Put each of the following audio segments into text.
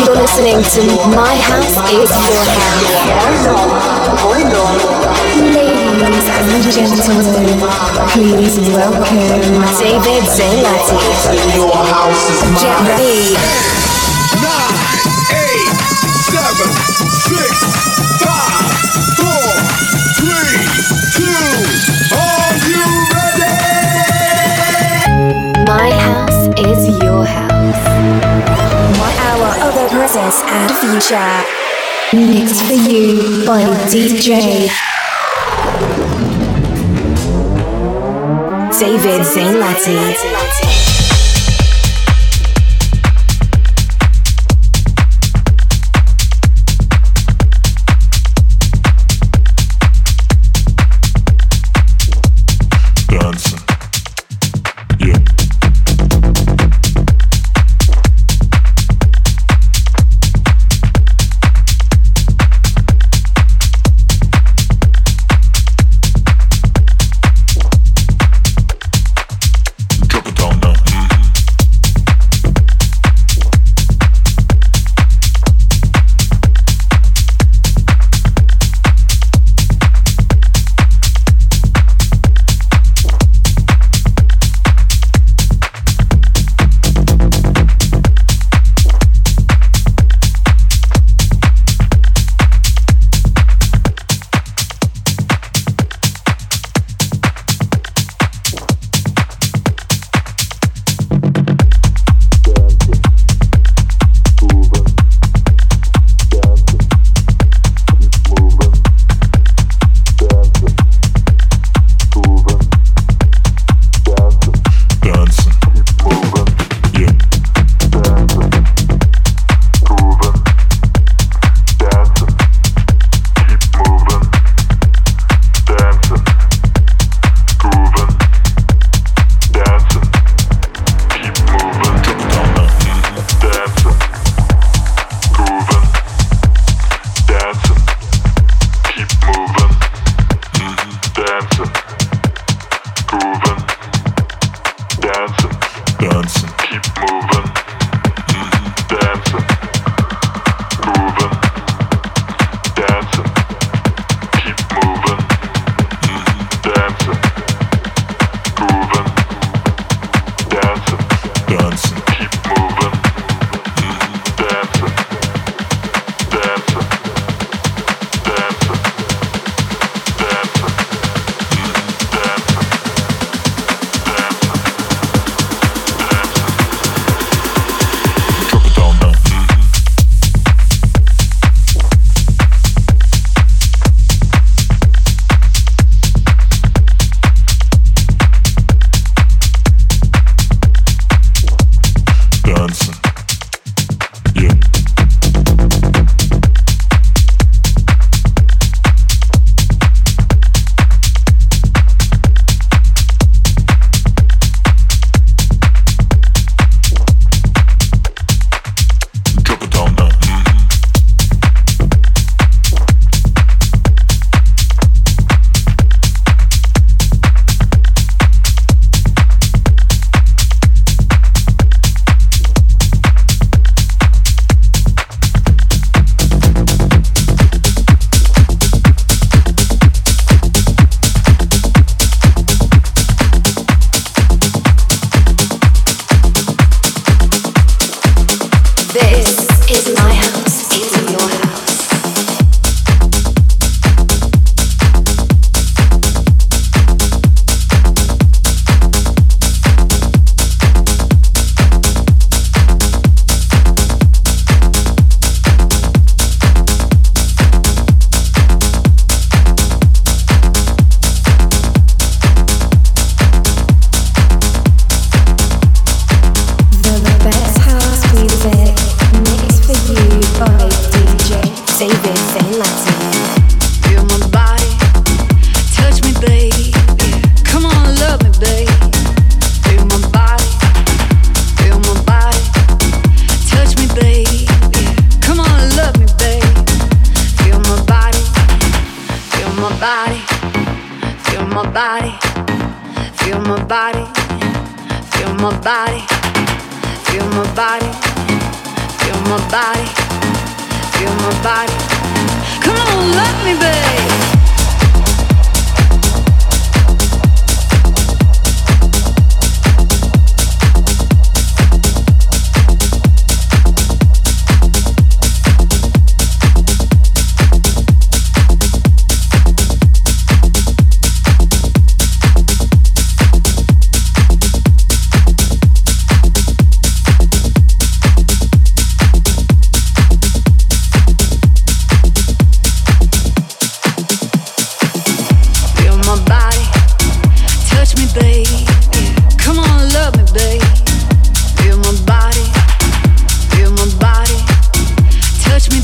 You're listening to My House is Your House. Ladies and gentlemen, please welcome David Zanellati. Your. Jet B. Nine, eight, seven, six. is your house. One hour of the present and future. Mixed for you by DJ David Zanellati.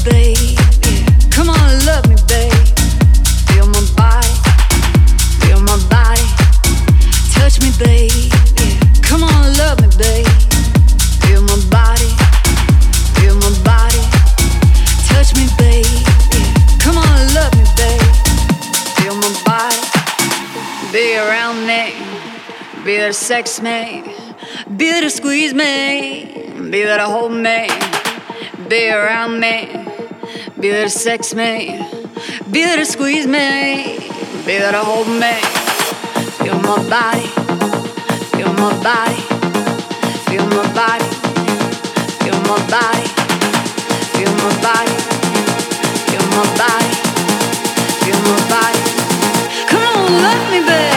Sex me, babe. Feel my body, feel my body, touch me, babe, come on, love me, babe. Feel my body, feel my body, touch me, babe. Come on, love me, babe. Feel my body, Be around me. Be there to sex me. be there to squeeze me, be there to hold me, be around me, be there to sex me, be there to squeeze me, be there to hold me. Feel my body, feel my body, feel my body, feel my body, feel my body, feel my body, feel my body. Come on, love me, babe.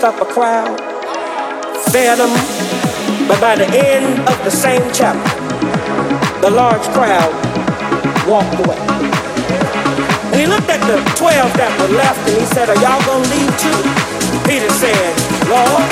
stop a crowd. fed them, but by the end of the same chapter, the large crowd walked away. And he looked at the twelve that were left and he said, Are y'all gonna leave too? Peter said, Lord,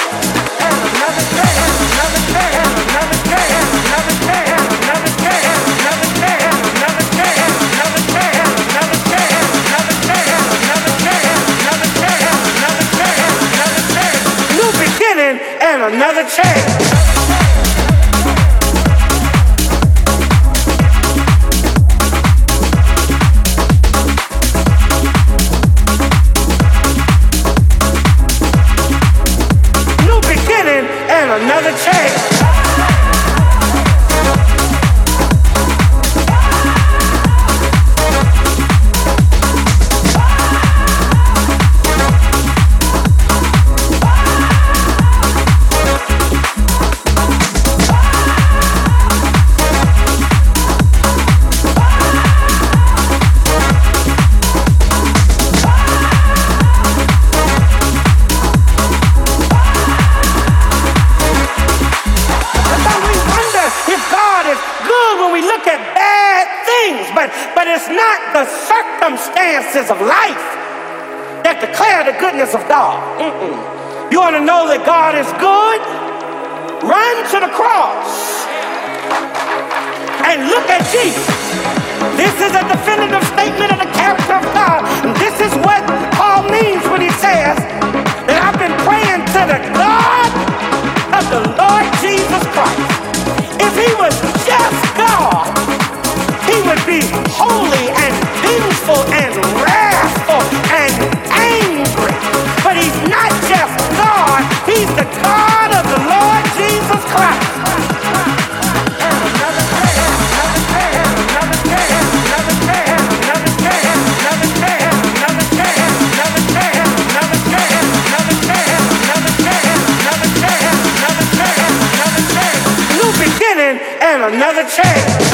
another chance.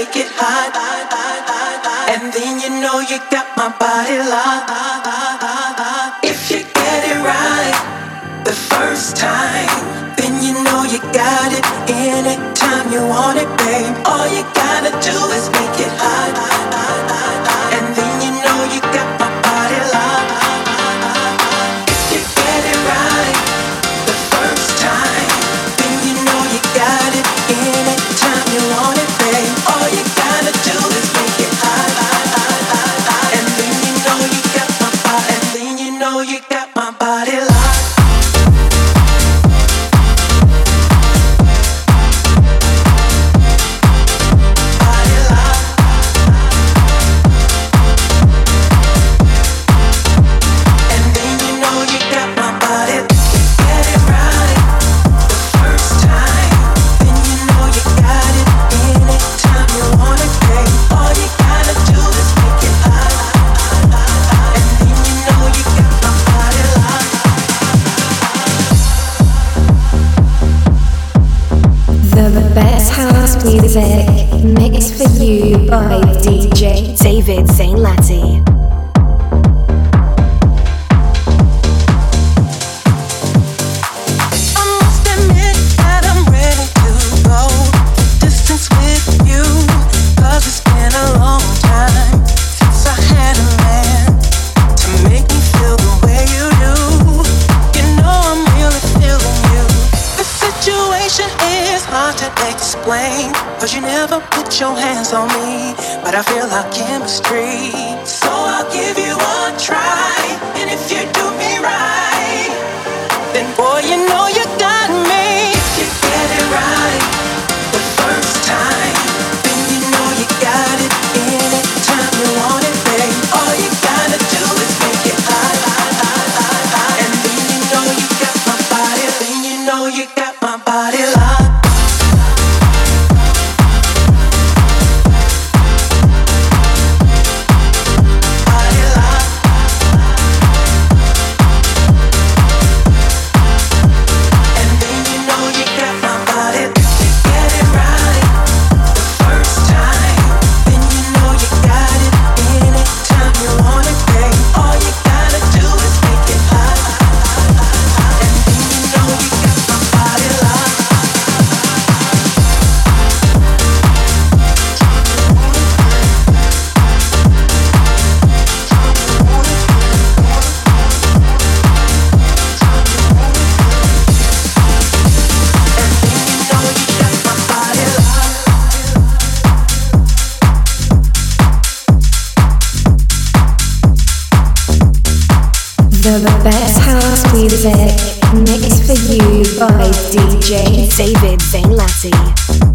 make it hot. And then you know you got my body locked. House music mixed for you by DJ David Zanellati. your hands on me, but I feel our chemistry. So I'll give you. Podcast music mixed for you by DJ David Zanellati.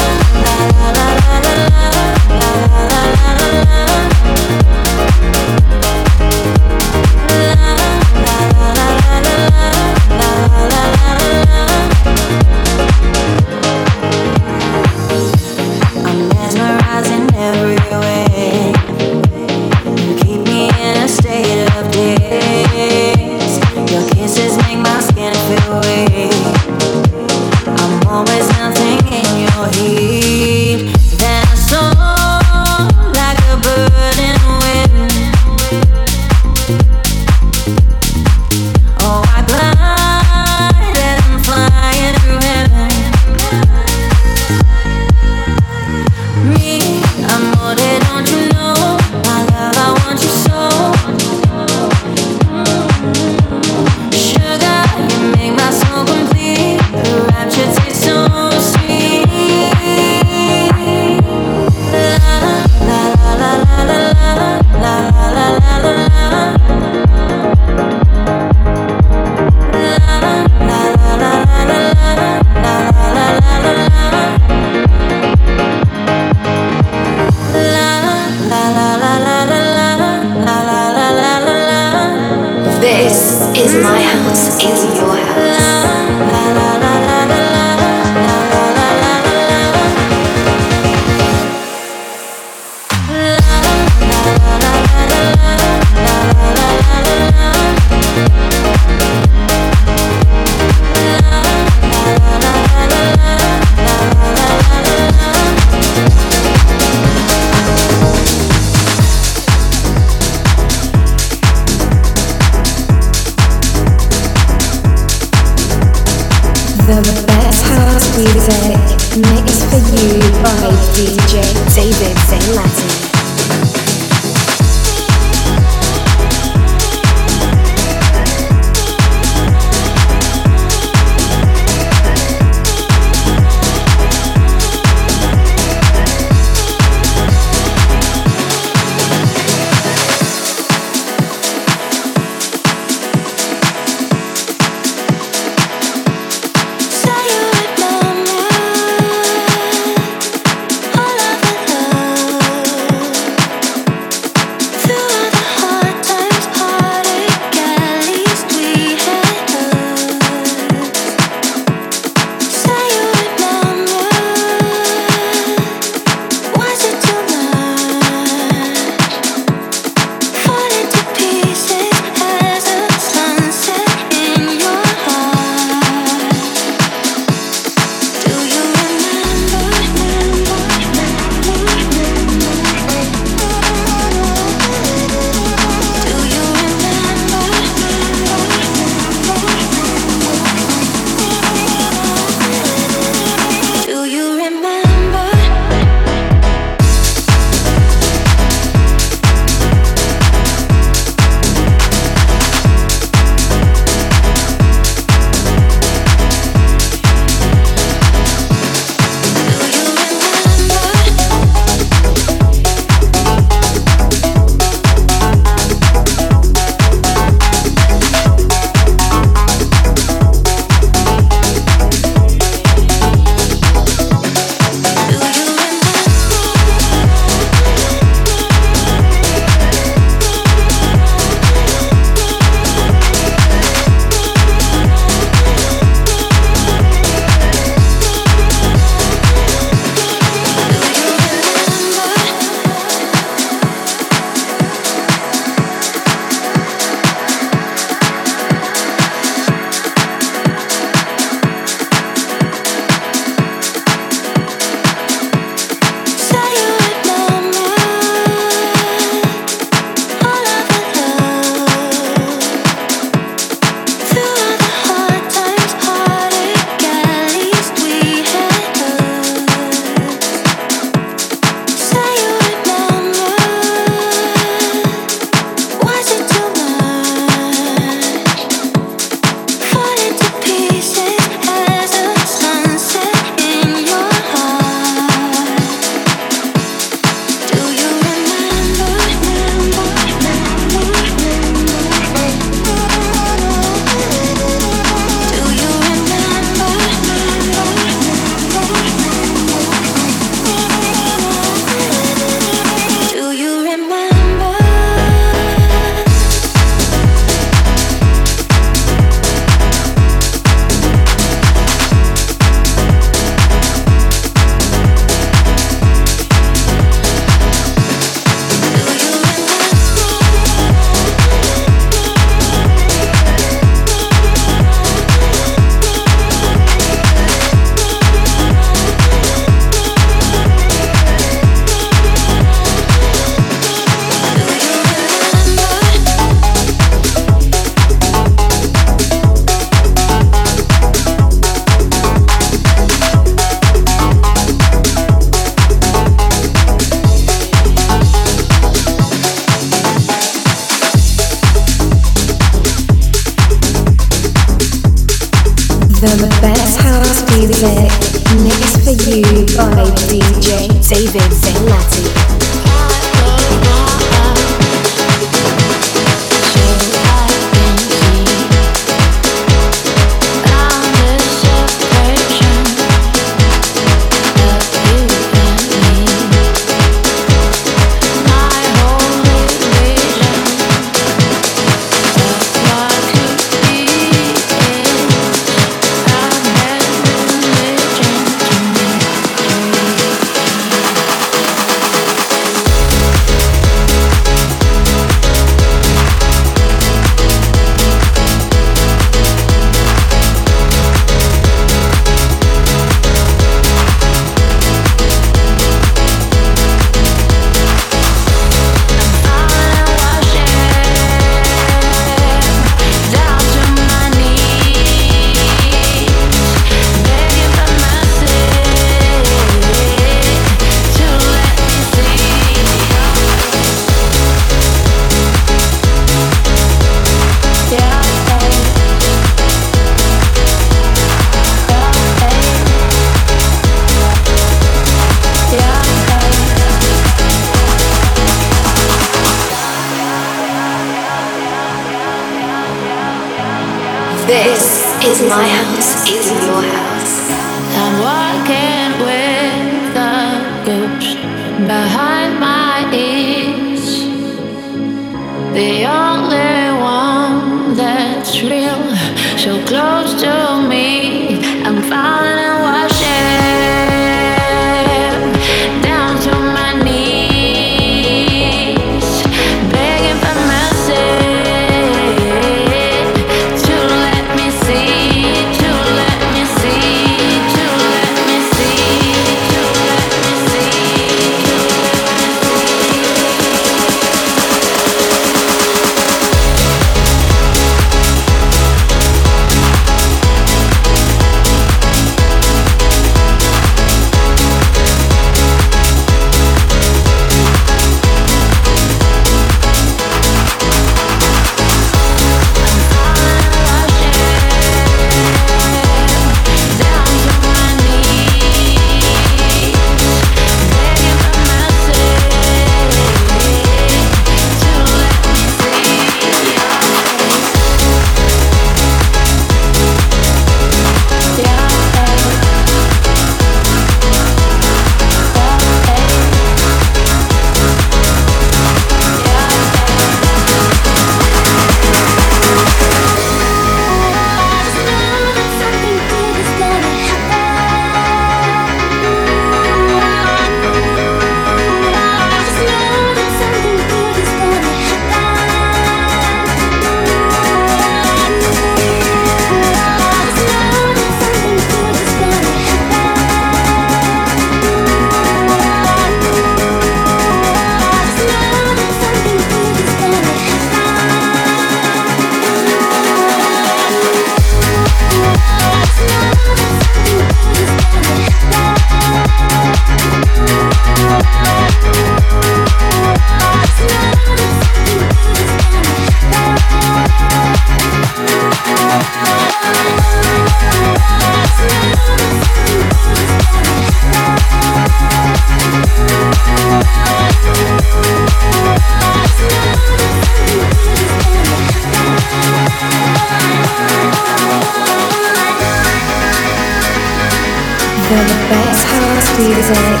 feel the best. House music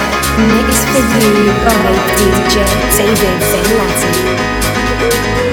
mixed for you. By DJ David Bin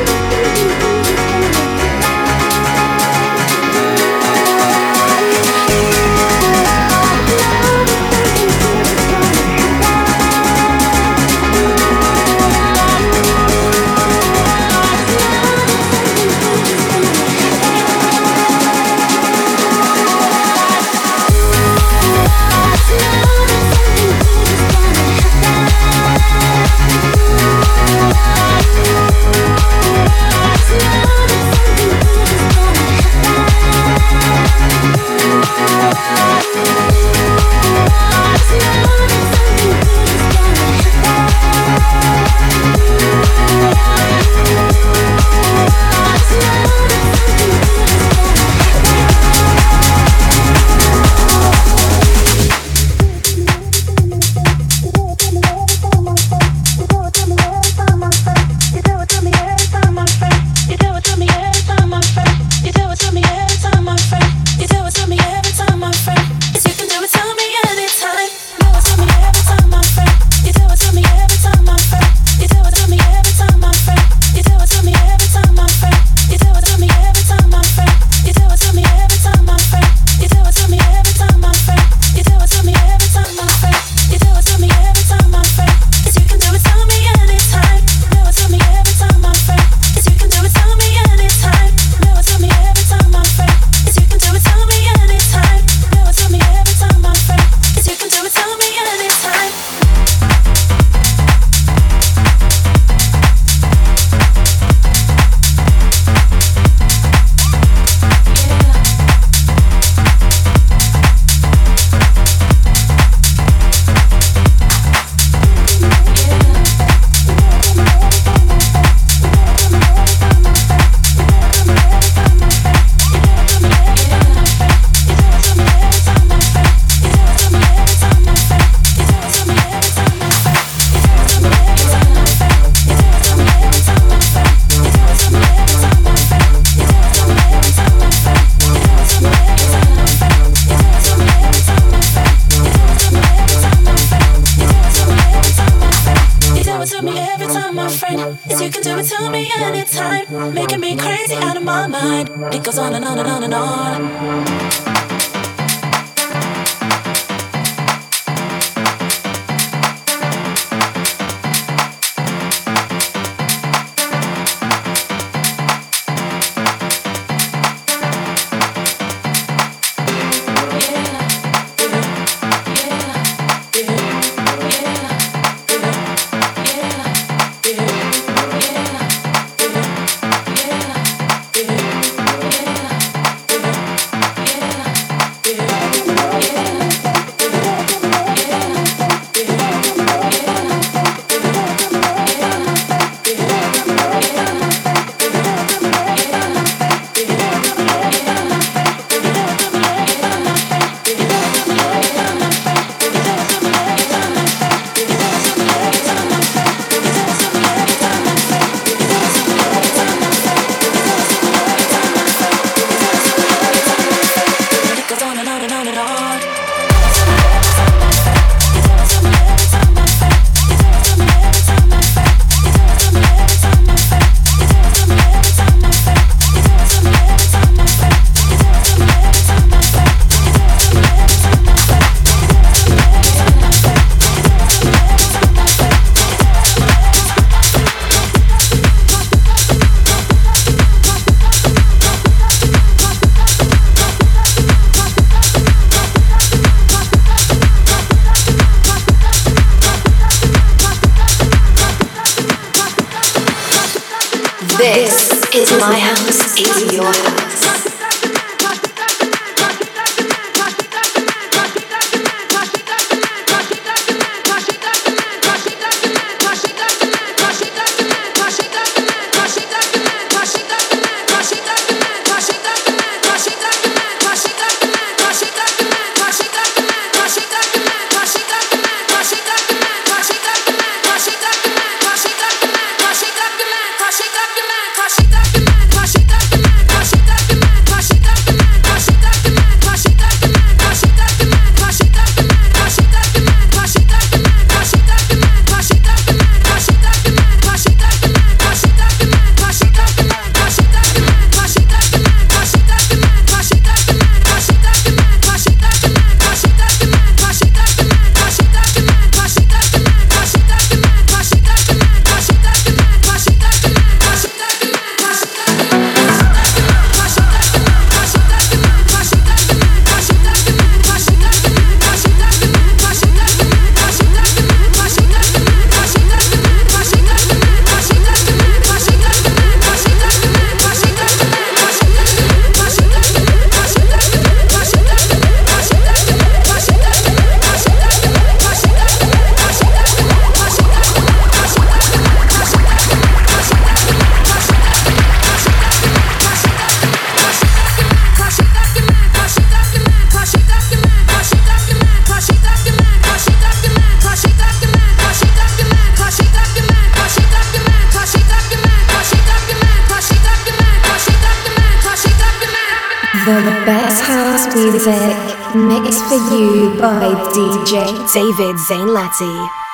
David Zanellati.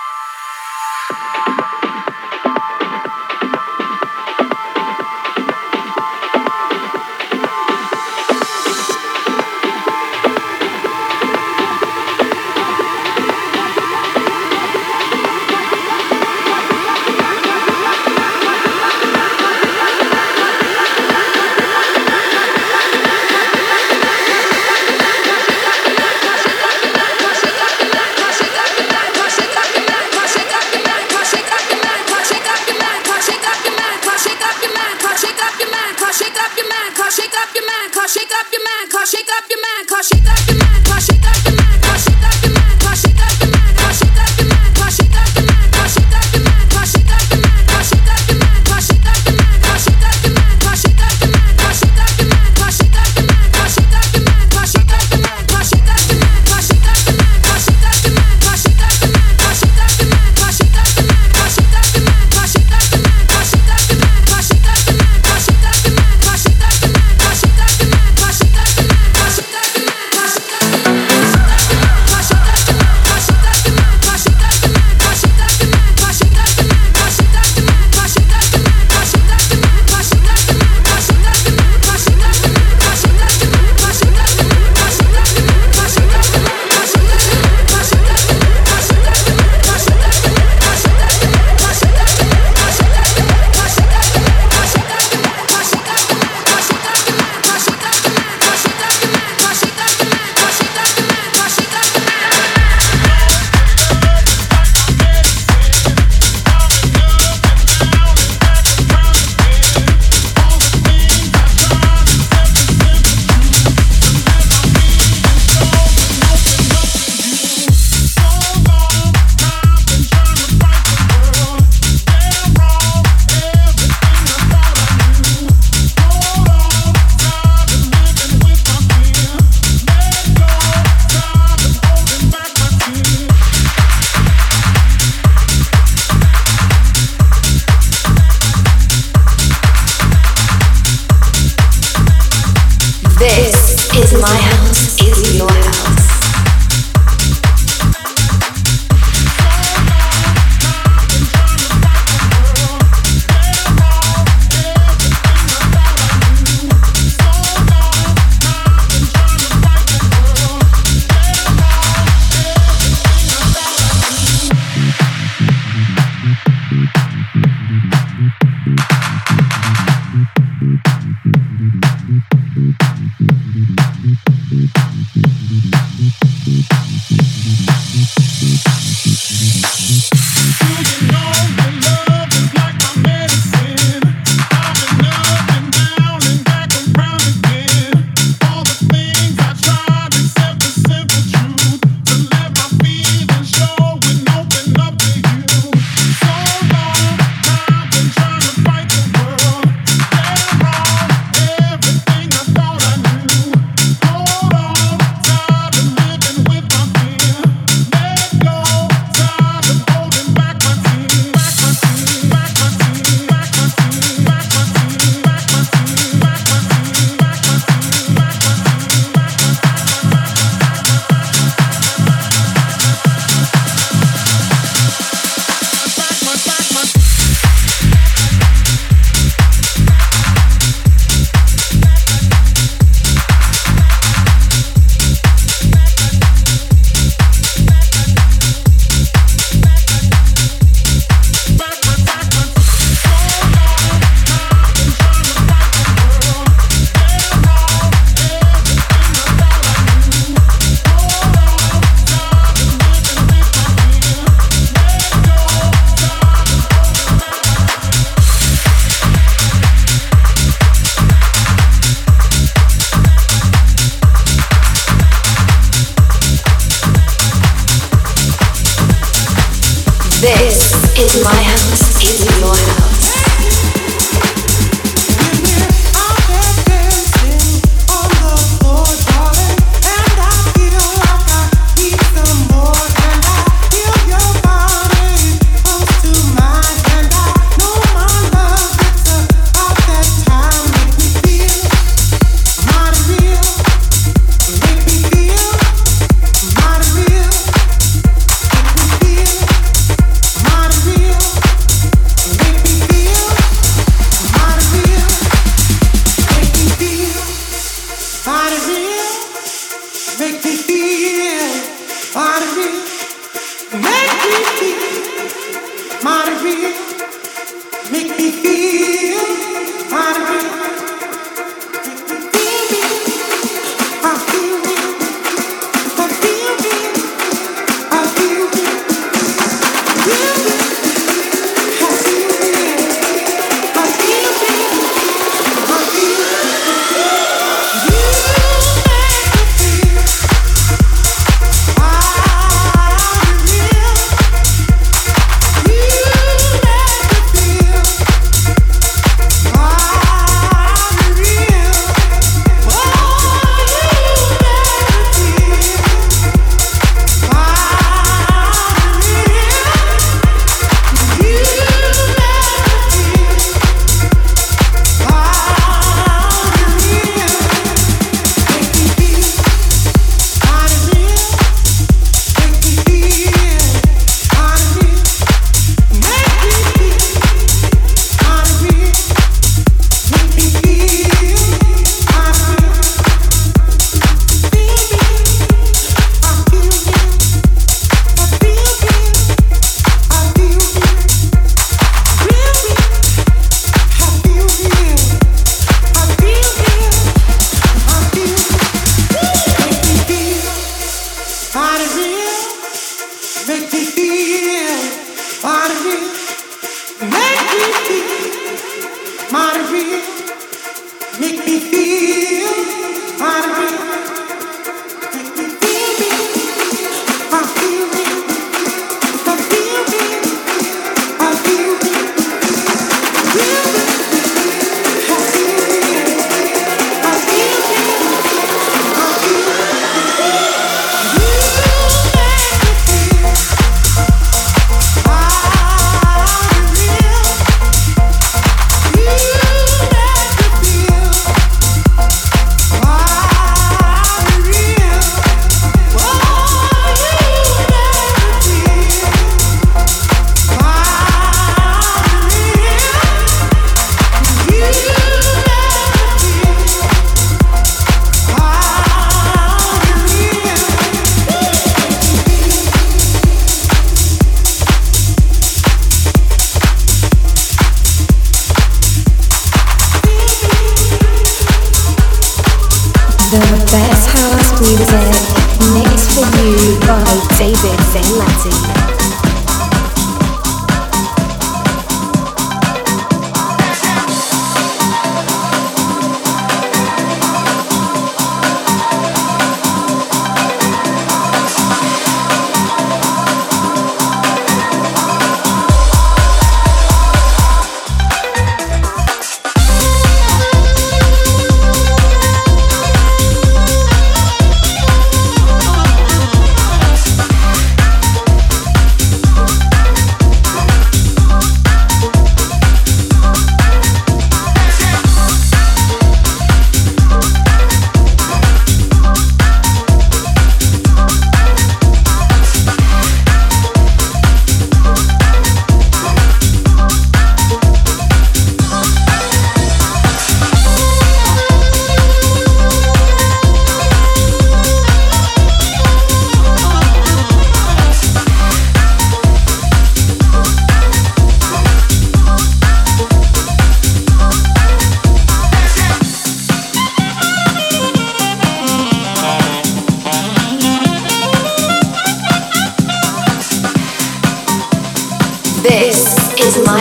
here.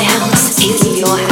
house is your house.